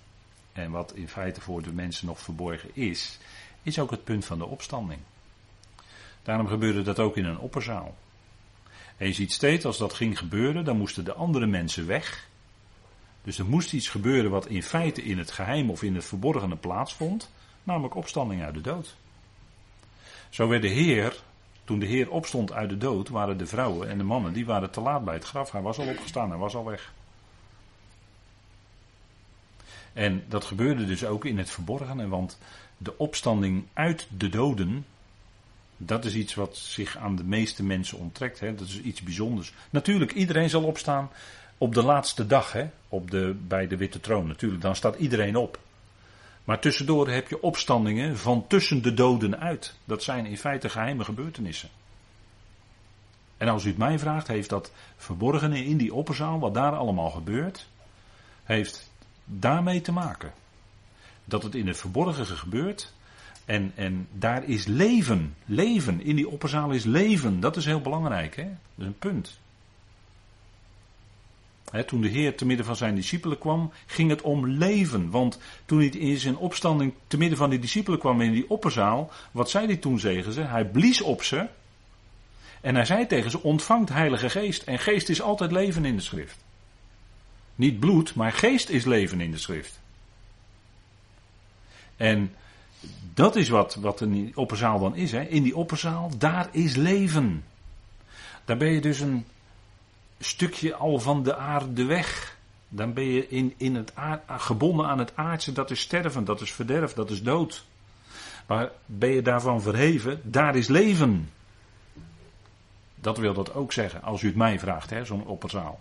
en wat in feite voor de mensen nog verborgen is, is ook het punt van de opstanding. Daarom gebeurde dat ook in een opperzaal. En je ziet steeds als dat ging gebeuren, dan moesten de andere mensen weg. Dus er moest iets gebeuren wat in feite in het geheim of in het verborgene plaatsvond, namelijk opstanding uit de dood. Zo werd de Heer, toen de Heer opstond uit de dood, waren de vrouwen en de mannen, die waren te laat bij het graf. Hij was al opgestaan, hij was al weg. En dat gebeurde dus ook in het verborgene, want de opstanding uit de doden, dat is iets wat zich aan de meeste mensen onttrekt. Hè? Dat is iets bijzonders. Natuurlijk, iedereen zal opstaan op de laatste dag hè? Op de, bij de Witte Troon. Natuurlijk, dan staat iedereen op. Maar tussendoor heb je opstandingen van tussen de doden uit. Dat zijn in feite geheime gebeurtenissen. En als u het mij vraagt, heeft dat verborgene in die opperzaal, wat daar allemaal gebeurt, heeft daarmee te maken. Dat het in het verborgen gebeurt. En, en daar is leven. Leven. In die opperzaal is leven. Dat is heel belangrijk. Hè? Dat is een punt. toen de Heer te midden van zijn discipelen kwam, ging het om leven. Want toen hij in zijn opstanding te midden van die discipelen kwam in die opperzaal, wat zei hij toen, zeggen ze? Hij blies op ze. En hij zei tegen ze: ontvangt Heilige Geest. En geest is altijd leven in de schrift. Niet bloed, maar geest is leven in de schrift. En dat is wat, wat die opperzaal dan is. Hè. In die opperzaal, daar is leven. Daar ben je dus een stukje al van de aarde weg. Dan ben je in, in het aard, gebonden aan het aardse, dat is sterven, dat is verderf, dat is dood. Maar ben je daarvan verheven, daar is leven. Dat wil dat ook zeggen, als u het mij vraagt, zo'n opperzaal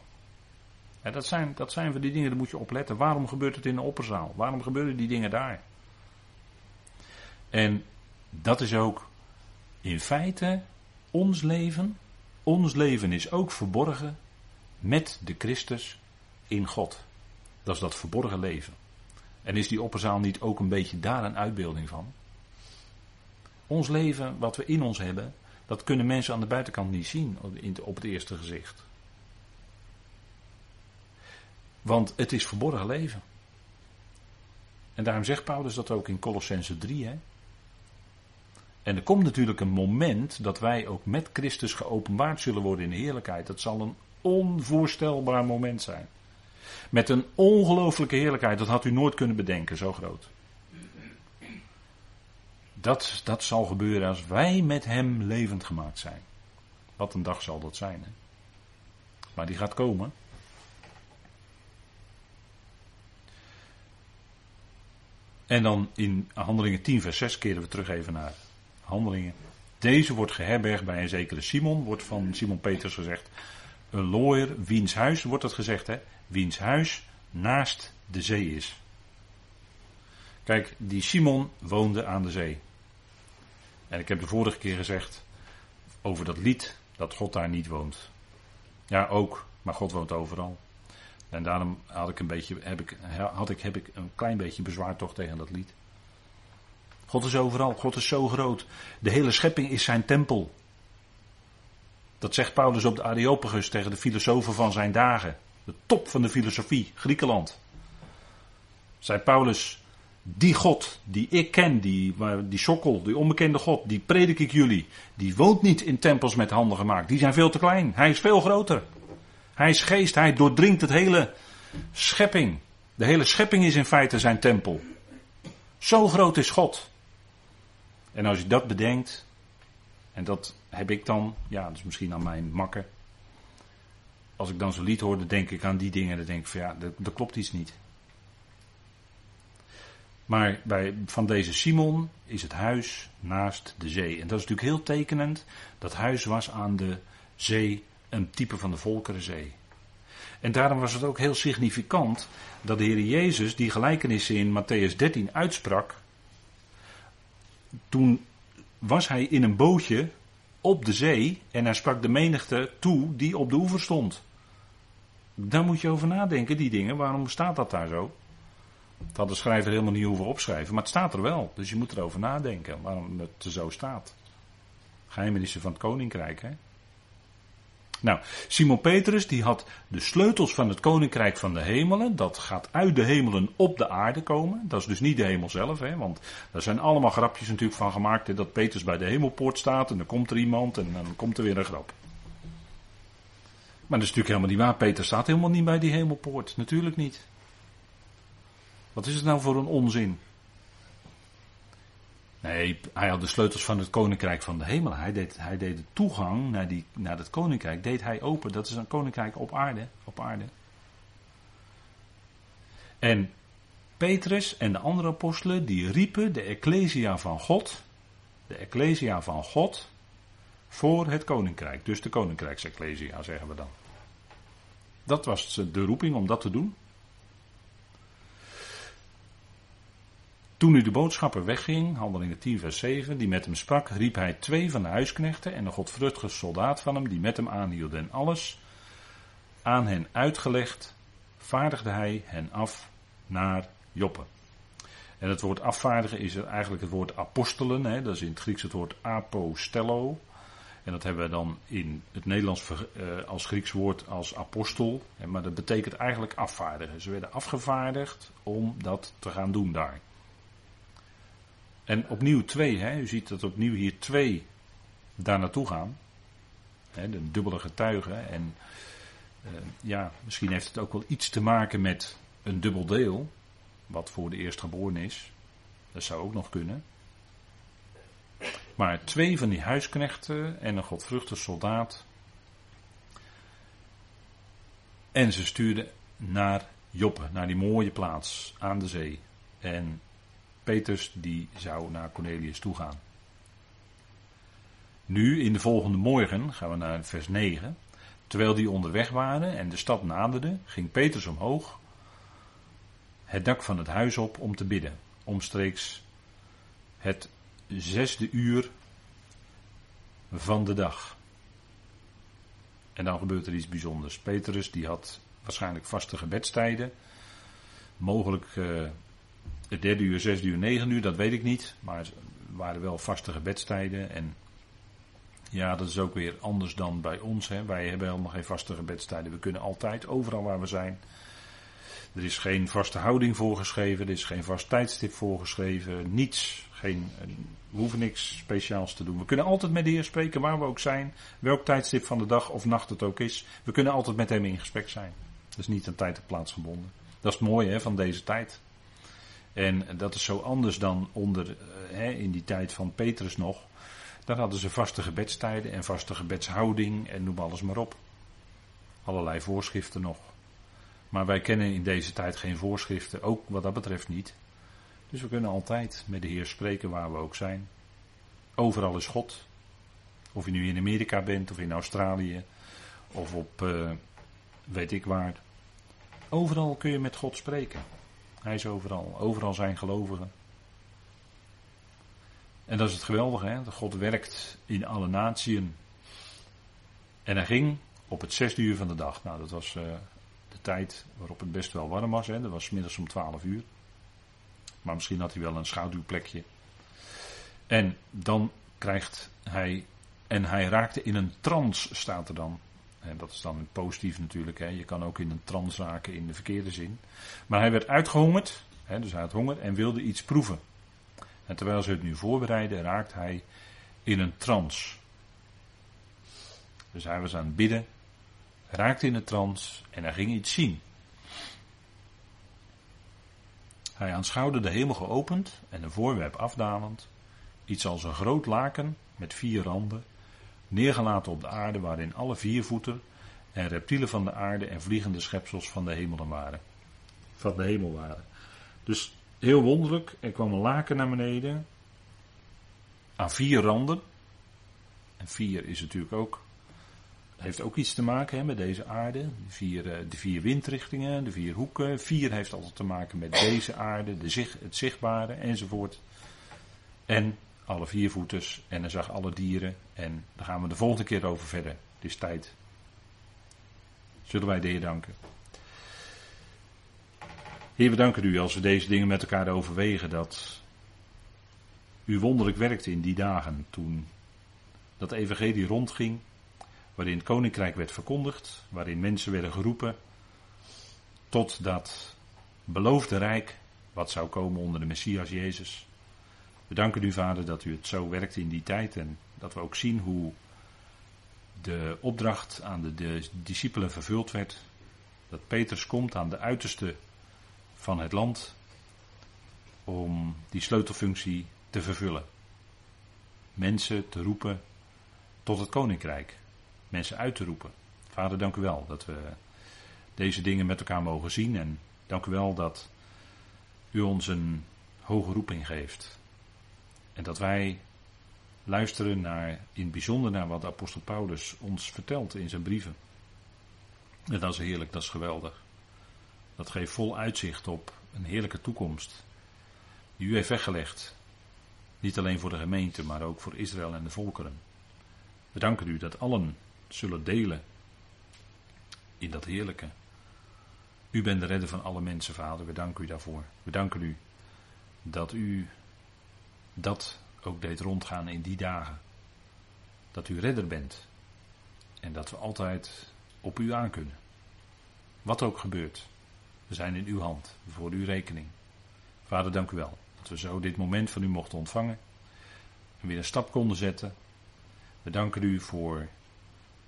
dat, zijn, dat zijn van die dingen, daar moet je opletten. Waarom gebeurt het in de opperzaal? Waarom gebeuren die dingen daar? En dat is ook in feite ons leven. Ons leven is ook verborgen met de Christus in God. Dat is dat verborgen leven. En is die opperzaal niet ook een beetje daar een uitbeelding van? Ons leven, wat we in ons hebben, dat kunnen mensen aan de buitenkant niet zien op het eerste gezicht. Want het is verborgen leven. En daarom zegt Paulus dat ook in Colossense 3. Hè? En er komt natuurlijk een moment dat wij ook met Christus geopenbaard zullen worden in de heerlijkheid. Dat zal een onvoorstelbaar moment zijn. Met een ongelooflijke heerlijkheid, dat had u nooit kunnen bedenken, zo groot. Dat, dat zal gebeuren als wij met Hem levend gemaakt zijn. Wat een dag zal dat zijn. Hè? Maar die gaat komen. En dan in Handelingen 10, vers 6 keren we terug even naar Deze wordt geherbergd bij een zekere Simon, wordt van Simon Peters gezegd. Een looier, wiens huis, wordt het gezegd, hè? Wiens huis naast de zee is. Kijk, die Simon woonde aan de zee. En ik heb de vorige keer gezegd over dat lied dat God daar niet woont. Ja, ook, maar God woont overal. En daarom had ik een beetje, heb ik, had ik, heb ik een klein beetje bezwaar toch tegen dat lied. God is overal, God is zo groot. De hele schepping is zijn tempel. Dat zegt Paulus op de Areopagus tegen de filosofen van zijn dagen. De top van de filosofie, Griekenland. Zei Paulus, die God die ik ken, die, die sokkel, die onbekende God, die predik ik jullie. Die woont niet in tempels met handen gemaakt. Die zijn veel te klein. Hij is veel groter. Hij is geest, hij doordringt het hele schepping. De hele schepping is in feite zijn tempel. Zo groot is God. En als je dat bedenkt, en dat heb ik dan, ja, dat is misschien aan mijn makker. Als ik dan zo'n lied hoor, dan denk ik aan die dingen, dan denk ik van ja, er klopt iets niet. Maar bij, van deze Simon is het huis naast de zee. En dat is natuurlijk heel tekenend. Dat huis was aan de zee een type van de Volkerenzee. En daarom was het ook heel significant dat de Heer Jezus die gelijkenissen in Matthäus 13 uitsprak. Toen was hij in een bootje op de zee en hij sprak de menigte toe die op de oever stond. Daar moet je over nadenken, die dingen. Waarom staat dat daar zo? Dat had de schrijver helemaal niet hoeven opschrijven, maar het staat er wel. Dus je moet erover nadenken waarom het zo staat. Geheimenissen van het koninkrijk, hè? Nou, Simon Petrus die had de sleutels van het koninkrijk van de hemelen. Dat gaat uit de hemelen op de aarde komen. Dat is dus niet de hemel zelf, hè, want daar zijn allemaal grapjes natuurlijk van gemaakt. Dat Petrus bij de hemelpoort staat en dan komt er iemand en dan komt er weer een grap. Maar dat is natuurlijk helemaal niet waar. Peter staat helemaal niet bij die hemelpoort. Natuurlijk niet. Wat is het nou voor een onzin? Nee, hij had de sleutels van het koninkrijk van de hemel. Hij deed, hij deed de toegang naar, die, naar dat koninkrijk, deed hij open. Dat is een koninkrijk op aarde, op aarde. En Petrus en de andere apostelen, die riepen de ecclesia van God, de ecclesia van God, voor het koninkrijk. Dus de koninkrijksecclesia, zeggen we dan. Dat was de roeping om dat te doen. Toen nu de boodschapper wegging, handelingen 10 vers 7, die met hem sprak, riep hij twee van de huisknechten en een godvruchtige soldaat van hem, die met hem aanhielden. En alles aan hen uitgelegd, vaardigde hij hen af naar Joppe. En het woord afvaardigen is eigenlijk het woord apostelen, hè, dat is in het Grieks het woord apostello. En dat hebben we dan in het Nederlands eh, als Grieks woord als apostel. Maar dat betekent eigenlijk afvaardigen. Ze werden afgevaardigd om dat te gaan doen daar. En opnieuw twee, hè, u ziet dat opnieuw hier twee daar naartoe gaan. Hè, de dubbele getuigen. En uh, ja, misschien heeft het ook wel iets te maken met een dubbel deel. Wat voor de eerstgeboren is. Dat zou ook nog kunnen. Maar twee van die huisknechten en een godvruchtig soldaat. En ze stuurden naar Joppe, naar die mooie plaats aan de zee. En Petrus die zou naar Cornelius toe gaan. Nu, in de volgende morgen, gaan we naar vers 9. Terwijl die onderweg waren en de stad naderde, ging Petrus omhoog het dak van het huis op om te bidden. Omstreeks het zesde uur van de dag. En dan gebeurt er iets bijzonders. Petrus die had waarschijnlijk vaste gebedstijden. Mogelijk uh, het derde uur, zesde uur, negen uur, dat weet ik niet. Maar het waren wel vaste gebedstijden. En ja, dat is ook weer anders dan bij ons. Hè. Wij hebben helemaal geen vaste gebedstijden. We kunnen altijd, overal waar we zijn. Er is geen vaste houding voorgeschreven. Er is geen vast tijdstip voorgeschreven. Niets. Geen, we hoeven niks speciaals te doen. We kunnen altijd met de Heer spreken waar we ook zijn. Welk tijdstip van de dag of nacht het ook is. We kunnen altijd met hem in gesprek zijn. Dat is niet aan tijd en plaats gebonden. Dat is het mooie hè, van deze tijd. En dat is zo anders dan onder, eh, hè, in die tijd van Petrus nog. Daar hadden ze vaste gebedstijden en vaste gebedshouding en noem alles maar op. Allerlei voorschriften nog. Maar wij kennen in deze tijd geen voorschriften, ook wat dat betreft niet. Dus we kunnen altijd met de Heer spreken waar we ook zijn. Overal is God. Of je nu in Amerika bent, of in Australië, of op uh, weet ik waar. Overal kun je met God spreken. Hij is overal. Overal zijn gelovigen. En dat is het geweldige, hè? God werkt in alle natieën. En hij ging op het zesde uur van de dag. Nou, dat was uh, de tijd waarop het best wel warm was. Hè? Dat was middags om twaalf uur. Maar misschien had hij wel een schaduwplekje. En dan krijgt hij. En hij raakte in een trance, staat er dan. En dat is dan positief natuurlijk. Hè. Je kan ook in een trance raken in de verkeerde zin. Maar hij werd uitgehongerd. Hè, dus hij had honger en wilde iets proeven. En terwijl ze het nu voorbereiden, raakt hij in een trance. Dus hij was aan het bidden, raakte in een trance en hij ging iets zien. Hij aanschouwde de hemel geopend en een voorwerp afdalend, iets als een groot laken met vier randen, neergelaten op de aarde waarin alle vier voeten en reptielen van de aarde en vliegende schepsels van de hemel waren. Van de hemel waren. Dus heel wonderlijk, er kwam een laken naar beneden aan vier randen. En vier is natuurlijk ook heeft ook iets te maken hè, met deze aarde. De vier, eh, de vier windrichtingen, de vier hoeken. Vier heeft altijd te maken met deze aarde, de zicht, het zichtbare enzovoort. En alle viervoeters en hij zag alle dieren. En daar gaan we de volgende keer over verder. Het is tijd. Zullen wij de Heer danken. Heer, we danken u als we deze dingen met elkaar overwegen. Dat u wonderlijk werkte in die dagen toen dat evangelie rondging waarin het koninkrijk werd verkondigd, waarin mensen werden geroepen tot dat beloofde rijk wat zou komen onder de Messias Jezus. We danken u, Vader, dat u het zo werkte in die tijd en dat we ook zien hoe de opdracht aan de, de discipelen vervuld werd. Dat Petrus komt aan de uiterste van het land om die sleutelfunctie te vervullen. Mensen te roepen tot het koninkrijk mensen uit te roepen. Vader, dank u wel dat we deze dingen met elkaar mogen zien. En dank u wel dat u ons een hoge roeping geeft. En dat wij luisteren naar, in het bijzonder naar wat apostel Paulus ons vertelt in zijn brieven. En dat is heerlijk, dat is geweldig. Dat geeft vol uitzicht op een heerlijke toekomst. Die u heeft weggelegd. Niet alleen voor de gemeente, maar ook voor Israël en de volkeren. We danken u dat allen zullen delen in dat heerlijke. U bent de redder van alle mensen, Vader. We danken u daarvoor. We danken u dat u dat ook deed rondgaan in die dagen. Dat u redder bent. En dat we altijd op u aan kunnen. Wat ook gebeurt. We zijn in uw hand, voor uw rekening. Vader, dank u wel dat we zo dit moment van u mochten ontvangen. En weer een stap konden zetten. We danken u voor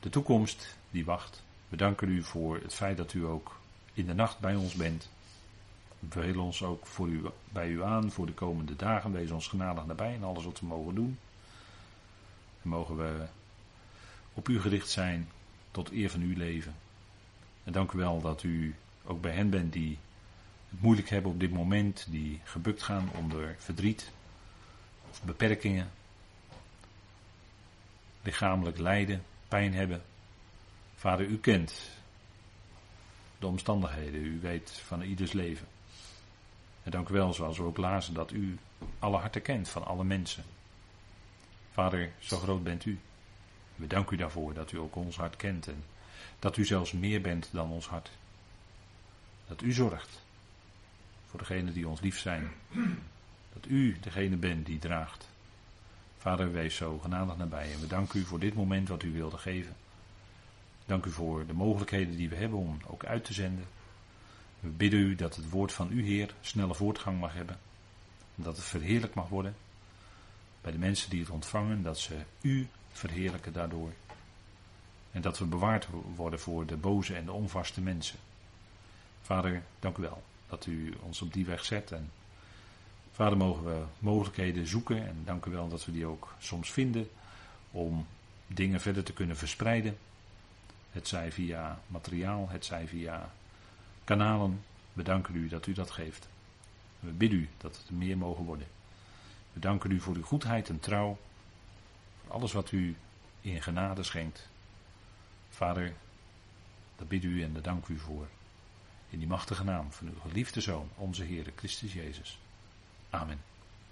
de toekomst die wacht. We danken u voor het feit dat u ook in de nacht bij ons bent. We verhelen ons ook voor u, bij u aan voor de komende dagen. Wees ons genadig nabij in alles wat we mogen doen. En mogen we op u gericht zijn tot eer van uw leven. En dank u wel dat u ook bij hen bent die het moeilijk hebben op dit moment, die gebukt gaan onder verdriet of beperkingen, lichamelijk lijden pijn hebben. Vader, u kent de omstandigheden, u weet van ieders leven. En dank u wel, zoals we ook lazen, dat u alle harten kent van alle mensen. Vader, zo groot bent u. We danken u daarvoor dat u ook ons hart kent en dat u zelfs meer bent dan ons hart. Dat u zorgt voor degenen die ons lief zijn. Dat u degene bent die draagt. Vader, wees zo genadig nabij en we danken u voor dit moment wat u wilde geven. Dank u voor de mogelijkheden die we hebben om ook uit te zenden. We bidden u dat het woord van u, Heer, snelle voortgang mag hebben. Dat het verheerlijk mag worden bij de mensen die het ontvangen, dat ze u verheerlijken daardoor. En dat we bewaard worden voor de boze en de onvaste mensen. Vader, dank u wel dat u ons op die weg zet. En vader, mogen we mogelijkheden zoeken. En dank u wel dat we die ook soms vinden om dingen verder te kunnen verspreiden. Het zij via materiaal, het zij via kanalen. We danken u dat u dat geeft. We bidden u dat het er meer mogen worden. We danken u voor uw goedheid en trouw. Voor alles wat u in genade schenkt. Vader, daar bid u en daar dank u voor. In die machtige naam van uw geliefde Zoon, onze Heer Christus Jezus. Amen.